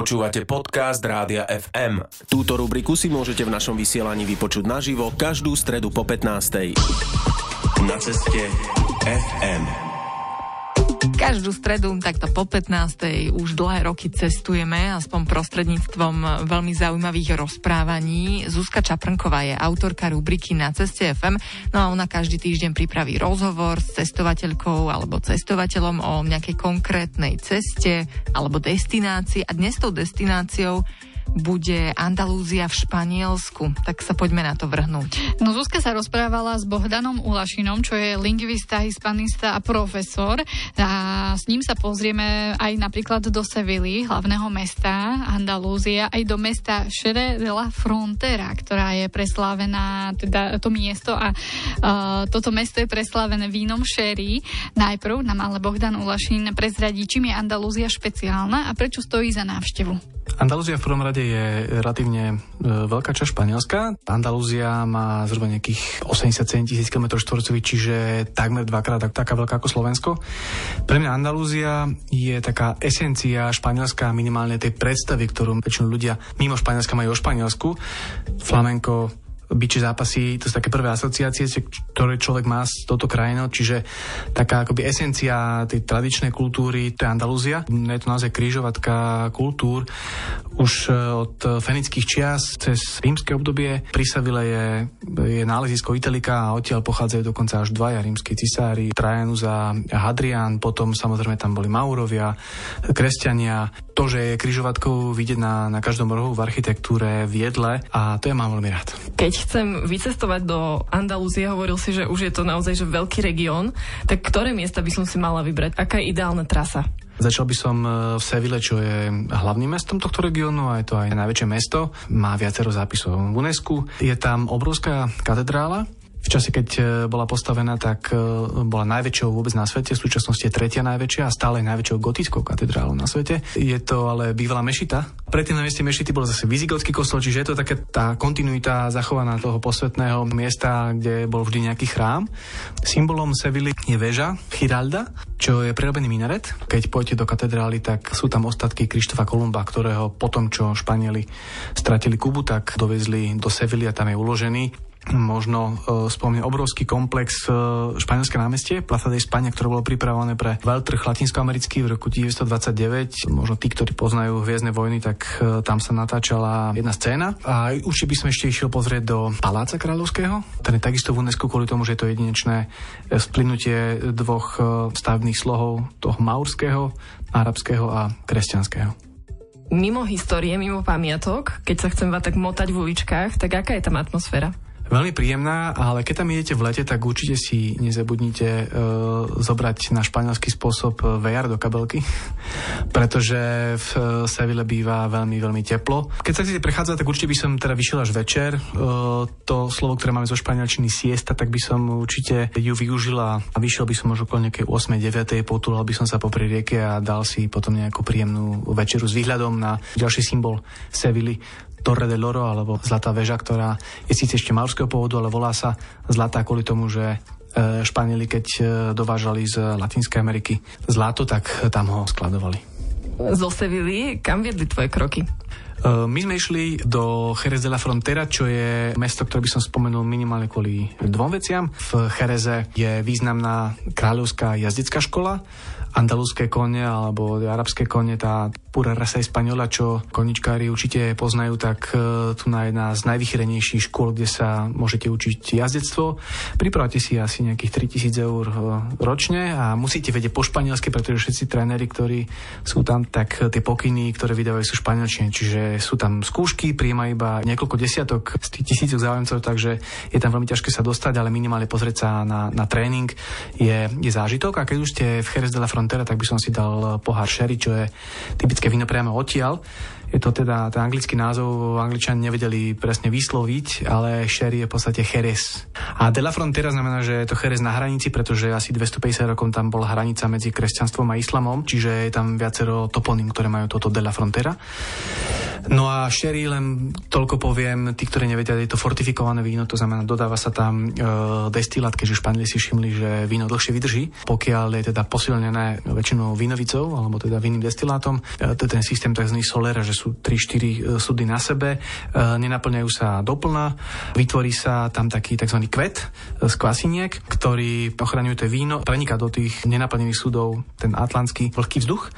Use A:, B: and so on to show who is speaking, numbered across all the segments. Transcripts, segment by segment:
A: Počúvate podcast Rádia FM. Túto rubriku si môžete v našom vysielaní vypočuť naživo každú stredu po 15. Na ceste FM.
B: Každú stredu takto po 15. už dlhé roky cestujeme, aspoň prostredníctvom veľmi zaujímavých rozprávaní. Zuzka Čaprnková je autorka rubriky Na ceste FM, no a ona každý týždeň pripraví rozhovor s cestovateľkou alebo cestovateľom o nejakej konkrétnej ceste alebo destinácii a dnes tou destináciou bude Andalúzia v Španielsku. Tak sa poďme na to vrhnúť.
C: No Zuzka sa rozprávala s Bohdanom Ulašinom, čo je lingvista, hispanista a profesor. A s ním sa pozrieme aj napríklad do Sevily, hlavného mesta Andalúzia, aj do mesta Xere de la Frontera, ktorá je preslávená, teda to miesto a uh, toto mesto je preslávené vínom sherry. Najprv nám ale Bohdan Ulašin prezradí, čím je Andalúzia špeciálna a prečo stojí za návštevu.
D: Andalúzia v prvom rade je relatívne e, veľká časť Španielska. Andalúzia má zhruba nejakých 87 tisíc km štvorcových, čiže takmer dvakrát tak, taká veľká ako Slovensko. Pre mňa Andalúzia je taká esencia španielska minimálne tej predstavy, ktorú väčšinu ľudia mimo Španielska majú o Španielsku. Flamenko, byče zápasy, to sú také prvé asociácie, ktoré človek má s touto krajinou, čiže taká akoby esencia tej tradičnej kultúry, to je Andalúzia. Je to naozaj krížovatka kultúr. Už e, od fenických čias cez rímske obdobie pri Savile je, je nálezisko Italika a odtiaľ pochádzajú dokonca až dvaja rímsky cisári, Trajanus a Hadrian, potom samozrejme tam boli Maurovia, kresťania. To, že je križovatkou vidieť na, na každom rohu v architektúre, v jedle a to ja mám veľmi rád.
B: Keď chcem vycestovať do Andalúzie, hovoril si, že už je to naozaj že veľký región, tak ktoré miesta by som si mala vybrať? Aká je ideálna trasa?
D: Začal by som e, v Seville, čo je hlavným mestom tohto regiónu a je to aj najväčšie mesto. Má viacero zápisov v UNESCO. Je tam obrovská katedrála, v čase, keď e, bola postavená, tak e, bola najväčšou vôbec na svete, v súčasnosti je tretia najväčšia a stále najväčšou gotickou katedrálou na svete. Je to ale bývalá mešita. Predtým na mieste mešity bol zase vizigotský kostol, čiže je to také tá kontinuita zachovaná toho posvetného miesta, kde bol vždy nejaký chrám. Symbolom Sevily je väža Chiralda, čo je prerobený minaret. Keď pôjdete do katedrály, tak sú tam ostatky Krištofa Kolumba, ktorého potom, čo Španieli stratili Kubu, tak dovezli do Sevily a tam je uložený možno uh, spomínam obrovský komplex uh, španielské námestie, Plaza de España, ktoré bolo pripravované pre veľtrh latinskoamerický v roku 1929. Možno tí, ktorí poznajú Hviezdne vojny, tak uh, tam sa natáčala jedna scéna. A určite by som ešte išiel pozrieť do Paláca kráľovského. Ten je takisto v UNESCO kvôli tomu, že je to jedinečné splynutie dvoch stavebných slohov, toho maurského, arabského a kresťanského
B: mimo histórie, mimo pamiatok, keď sa chcem tak motať v uličkách, tak aká je tam atmosféra?
D: Veľmi príjemná, ale keď tam idete v lete, tak určite si nezabudnite uh, zobrať na španielský spôsob e, VR do kabelky, pretože v uh, Seville býva veľmi, veľmi teplo. Keď sa chcete prechádzať, tak určite by som teda vyšiel až večer. Uh, to slovo, ktoré máme zo španielčiny siesta, tak by som určite ju využila a vyšiel by som možno okolo nejakej 8. 9. potulal by som sa popri rieke a dal si potom nejakú príjemnú večeru s výhľadom na ďalší symbol Sevily Torre del Oro alebo Zlatá väža, ktorá je síce ešte malského pôvodu, ale volá sa Zlatá kvôli tomu, že e, Španieli, keď e, dovážali z Latinskej Ameriky zlato, tak tam ho skladovali.
B: Zo Sevilly, kam viedli tvoje kroky?
D: E, my sme išli do Jerez de la Frontera, čo je mesto, ktoré by som spomenul minimálne kvôli dvom veciam. V Jereze je významná kráľovská jazdecká škola, andalúzske kone alebo arabské kone, tá pura rasa española, čo koničkári určite poznajú, tak e, tu na jedna z najvychýrenejších škôl, kde sa môžete učiť jazdectvo. Pripravte si asi nejakých 3000 eur e, ročne a musíte vedieť po španielsky, pretože všetci tréneri, ktorí sú tam, tak tie pokyny, ktoré vydávajú sú španielčine, čiže sú tam skúšky, príjma iba niekoľko desiatok z tých tisícok záujemcov, takže je tam veľmi ťažké sa dostať, ale minimálne pozrieť sa na, na tréning je, je zážitok a keď už ste v Jerez de la Frontera, tak by som si dal pohár sherry, čo je typické víno priamo odtiaľ. Je to teda ten anglický názov, angličani nevedeli presne vysloviť, ale sherry je v podstate Jerez. A de la Frontera znamená, že je to Jerez na hranici, pretože asi 250 rokov tam bola hranica medzi kresťanstvom a islamom, čiže je tam viacero toponym, ktoré majú toto de la Frontera. No a sherry len toľko poviem, tí, ktorí nevedia, je to fortifikované víno, to znamená, dodáva sa tam e, destilát, keďže Španieli si všimli, že víno dlhšie vydrží, pokiaľ je teda posilnené väčšinou vínovicou, alebo teda vinným destilátom. E, to je ten systém tzv. solera, že sú 3-4 e, súdy na sebe, e, nenaplňajú sa doplna, vytvorí sa tam taký tzv. kvet e, z kvasiniek, ktorý ochraňuje to víno, preniká do tých nenaplnených súdov ten atlantský vlhký vzduch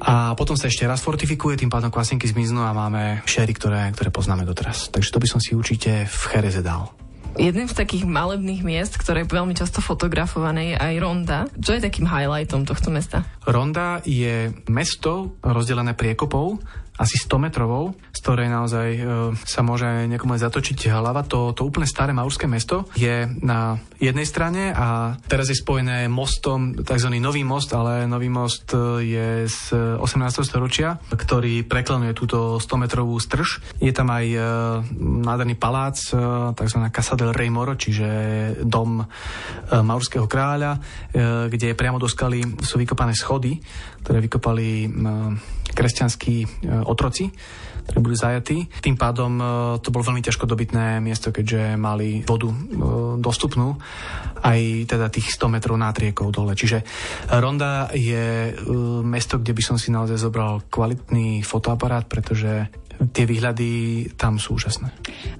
D: a potom sa ešte raz fortifikuje, tým pádom kvasinky zmiznú a máme šery, ktoré, ktoré poznáme doteraz. Takže to by som si určite v Chereze dal.
B: Jedným z takých malebných miest, ktoré je veľmi často fotografované, je aj Ronda. Čo je takým highlightom tohto mesta?
D: Ronda je mesto rozdelené priekopou asi 100 metrovou, z ktorej naozaj e, sa môže niekomu aj zatočiť hlava. To, to úplne staré maurské mesto je na jednej strane a teraz je spojené mostom, tzv. nový most, ale nový most e, je z 18. storočia, ktorý preklenuje túto 100-metrovú strž. Je tam aj e, nádherný palác, e, tzv. Casa del Rey Moro, čiže dom e, maurského kráľa, e, kde priamo do skaly sú vykopané schody, ktoré vykopali kresťanskí e, otroci, ktorí boli zajatí. Tým pádom e, to bolo veľmi ťažko dobytné miesto, keďže mali vodu e, dostupnú aj teda tých 100 metrov nátriekov dole. Čiže Ronda je mesto, kde by som si naozaj zobral kvalitný fotoaparát, pretože tie výhľady tam sú úžasné.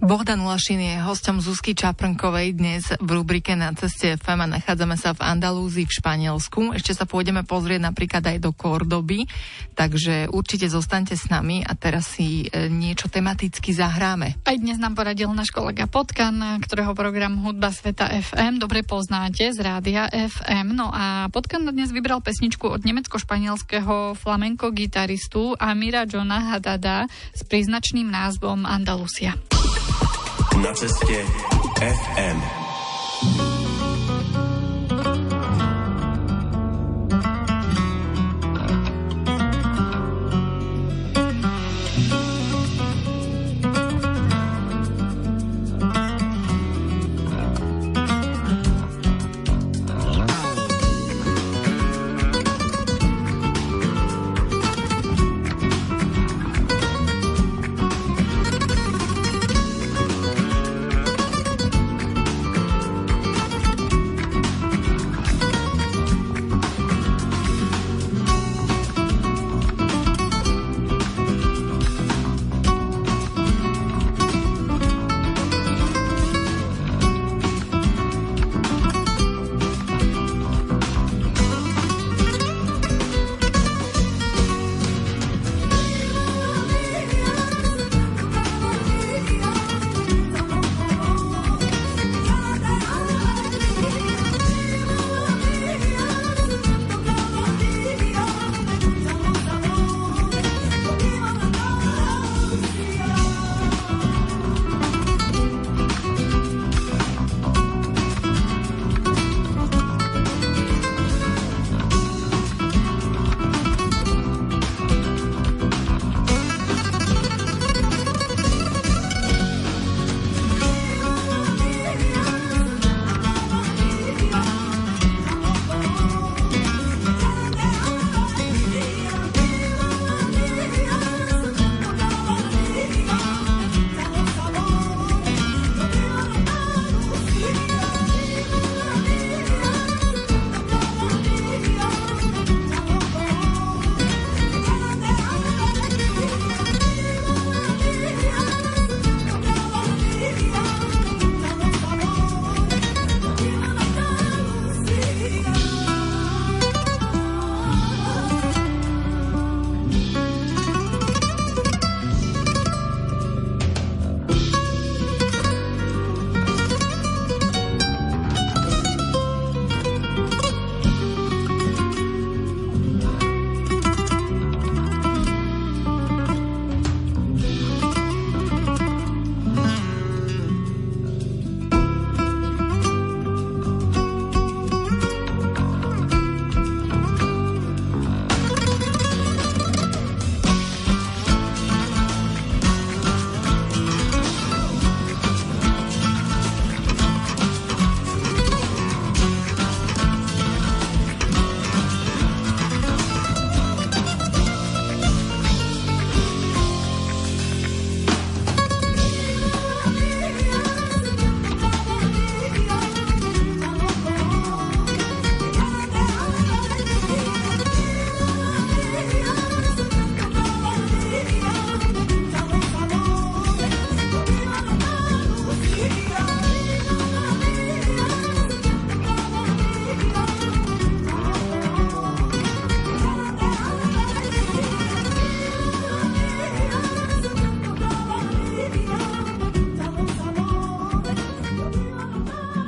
B: Bohdan Lašin je hosťom Zuzky Čaprnkovej dnes v rubrike Na ceste FM a nachádzame sa v Andalúzii v Španielsku. Ešte sa pôjdeme pozrieť napríklad aj do Kordoby, takže určite zostaňte s nami a teraz si e, niečo tematicky zahráme.
C: Aj dnes nám poradil náš kolega Potkan, ktorého program Hudba Sveta FM dobre poznáte z rádia FM. No a Potkan dnes vybral pesničku od nemecko-španielského flamenko gitaristu Amira Johna Hadada z príznačným názvom Andalusia.
A: Na ceste FM.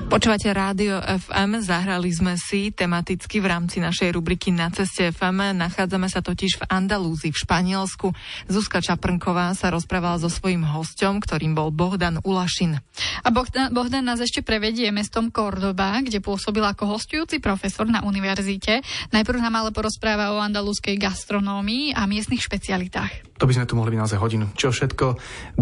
B: Počúvate Rádio FM, zahrali sme si tematicky v rámci našej rubriky Na ceste FM. Nachádzame sa totiž v Andalúzii v Španielsku. Zuzka Čaprnková sa rozprávala so svojím hostom, ktorým bol Bohdan Ulašin.
C: A Bohdan, Bohdan nás ešte prevedie mestom Kordoba, kde pôsobil ako hostujúci profesor na univerzite. Najprv nám ale porozpráva o andalúzskej gastronómii a miestnych špecialitách.
D: To by sme tu mohli byť naozaj hodinu. Čo všetko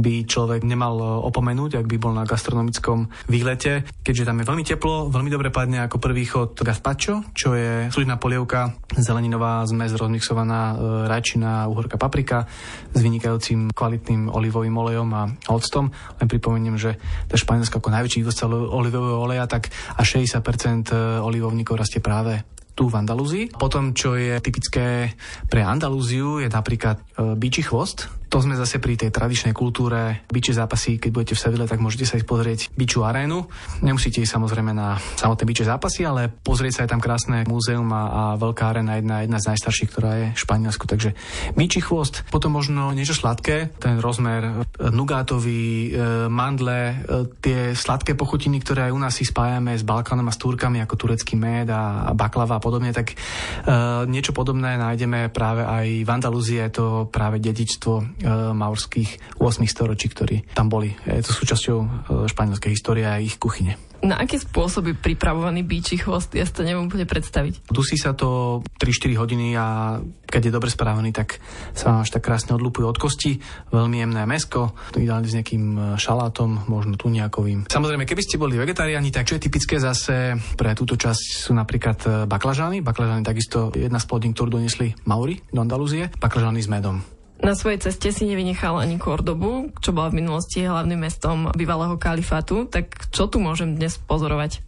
D: by človek nemal opomenúť, ak by bol na gastronomickom výlete, keďže tam je veľmi teplo, veľmi dobre padne ako prvý chod gazpacho, čo je služná polievka, zeleninová zmes rozmixovaná e, rajčina, uhorka, paprika s vynikajúcim kvalitným olivovým olejom a octom. Len pripomeniem, že to Španielsko ako najväčší vývozca olivového oleja, tak až 60% e, olivovníkov rastie práve tu v Andalúzii. Potom, čo je typické pre Andalúziu, je napríklad e, bíči chvost, to sme zase pri tej tradičnej kultúre. Biče zápasy, keď budete v Seville, tak môžete sa ísť pozrieť biču arénu. Nemusíte ísť samozrejme na samotné biče zápasy, ale pozrieť sa je tam krásne múzeum a, a veľká aréna, jedna, jedna z najstarších, ktorá je v Španielsku. Takže biči chvost, potom možno niečo sladké, ten rozmer nugátový, e, mandle, e, tie sladké pochutiny, ktoré aj u nás si spájame s Balkánom a s Turkami, ako turecký med a, baklava a podobne, tak e, niečo podobné nájdeme práve aj v Andalúzii, je to práve dedičstvo E, maurských 8 storočí, ktorí tam boli. Je to súčasťou e, španielskej histórie a ich kuchyne.
B: Na aké spôsoby pripravovaný bíči chvost? Ja si to neviem úplne predstaviť.
D: Dusí sa to 3-4 hodiny a keď je dobre správený, tak sa až tak krásne odlupuje od kosti. Veľmi jemné mesko, ideálne s nejakým e, šalátom, možno tuniakovým. Samozrejme, keby ste boli vegetariáni, tak čo je typické zase pre túto časť sú napríklad baklažány. Baklažány takisto jedna z plodín, ktorú donesli Mauri do Andalúzie. Baklažány s medom.
B: Na svojej ceste si nevynechal ani Kordobu, čo bola v minulosti hlavným mestom bývalého kalifátu. Tak čo tu môžem dnes pozorovať?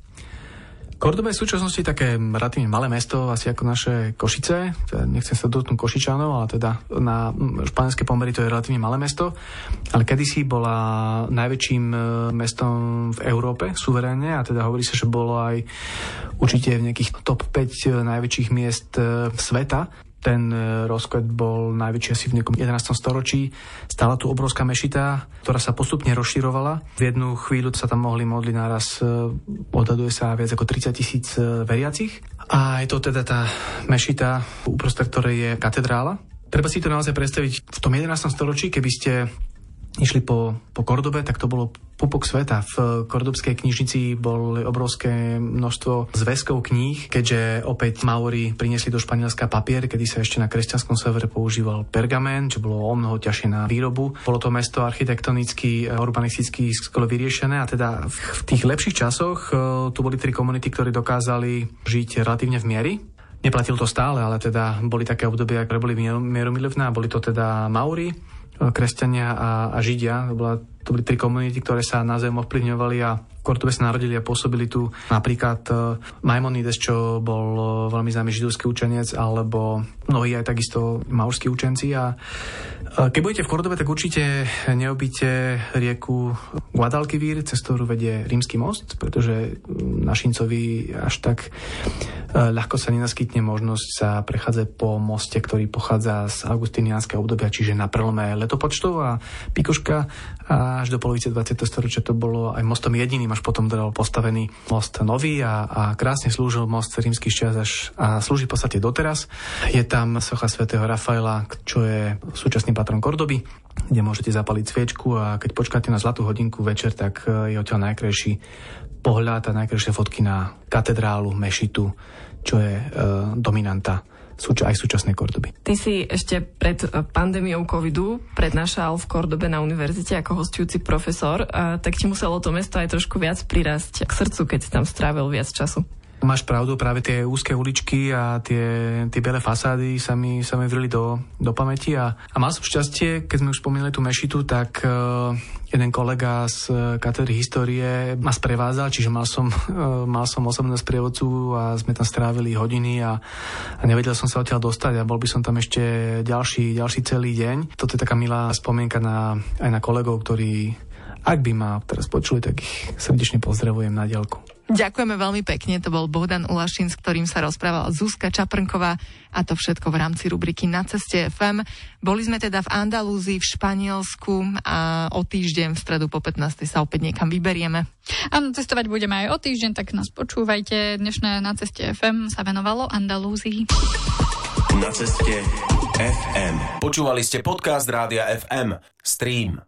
D: Kordoba je v súčasnosti také relatívne malé mesto, asi ako naše Košice. Teda nechcem sa dotknúť Košičanov, ale teda na španielské pomery to je relatívne malé mesto. Ale kedysi bola najväčším e, mestom v Európe, suverénne, a teda hovorí sa, že bolo aj určite v nejakých top 5 e, najväčších miest e, sveta. Ten e, rozkvet bol najväčší asi v nejakom 11. storočí. Stála tu obrovská mešita, ktorá sa postupne rozširovala. V jednu chvíľu sa tam mohli modliť naraz, e, odhaduje sa viac ako 30 tisíc e, veriacich. A je to teda tá mešita, uprostred ktorej je katedrála. Treba si to naozaj predstaviť v tom 11. storočí, keby ste išli po, po Kordobe, tak to bolo pupok sveta. V kordobskej knižnici bol obrovské množstvo zväzkov kníh, keďže opäť Maori priniesli do Španielska papier, kedy sa ešte na kresťanskom severe používal pergamen, čo bolo o mnoho ťažšie na výrobu. Bolo to mesto architektonicky, urbanisticky skoro vyriešené a teda v tých lepších časoch e, tu boli tri komunity, ktoré dokázali žiť relatívne v miery. Neplatil to stále, ale teda boli také obdobia, ktoré boli mieromilovné a boli to teda Mauri, kresťania a, a Židia. To, bola, to boli tri komunity, ktoré sa na zem ovplyvňovali a v Kortube sa narodili a pôsobili tu napríklad uh, Maimonides, čo bol uh, veľmi známy židovský učenec, alebo mnohí aj takisto maurskí učenci. A uh, keď budete v Kordobe, tak určite neobíte rieku Guadalquivir, cez ktorú vedie rímsky most, pretože na Šincovi až tak ľahko sa nenaskytne možnosť sa prechádzať po moste, ktorý pochádza z augustinianského obdobia, čiže na prelome letopočtov a Pikoška a až do polovice 20. storočia to bolo aj mostom jediným, až potom bol postavený most nový a, a krásne slúžil most rímsky čas až a slúži v podstate doteraz. Je tam socha svätého Rafaela, čo je súčasný patron Kordoby, kde môžete zapaliť sviečku a keď počkáte na zlatú hodinku večer, tak je odtiaľ najkrajší pohľad a najkrajšie fotky na katedrálu, mešitu, čo je e, dominanta aj súčasnej Kordoby.
B: Ty si ešte pred e, pandémiou covidu prednášal v Kordobe na univerzite ako hostujúci profesor, a tak ti muselo to mesto aj trošku viac prirásť k srdcu, keď si tam strávil viac času.
D: Máš pravdu, práve tie úzke uličky a tie, tie biele fasády sa mi, sa mi vrili do, do pamäti a, a mal som šťastie, keď sme už spomínali tú mešitu, tak uh, jeden kolega z uh, katedry histórie ma sprevádzal, čiže mal som, uh, mal som osobného sprievodcu a sme tam strávili hodiny a, a nevedel som sa odtiaľ dostať a bol by som tam ešte ďalší, ďalší celý deň. Toto je taká milá spomienka na, aj na kolegov, ktorí ak by ma teraz počuli, tak ich srdečne pozdravujem na dielku.
B: Ďakujeme veľmi pekne, to bol Bohdan Ulašin, s ktorým sa rozprávala Zuzka Čaprnková a to všetko v rámci rubriky Na ceste FM. Boli sme teda v Andalúzii, v Španielsku a o týždeň v stredu po 15. sa opäť niekam vyberieme.
C: Áno, cestovať budeme aj o týždeň, tak nás počúvajte. Dnešné Na ceste FM sa venovalo Andalúzii.
A: Na ceste FM. Počúvali ste podcast Rádia FM. Stream.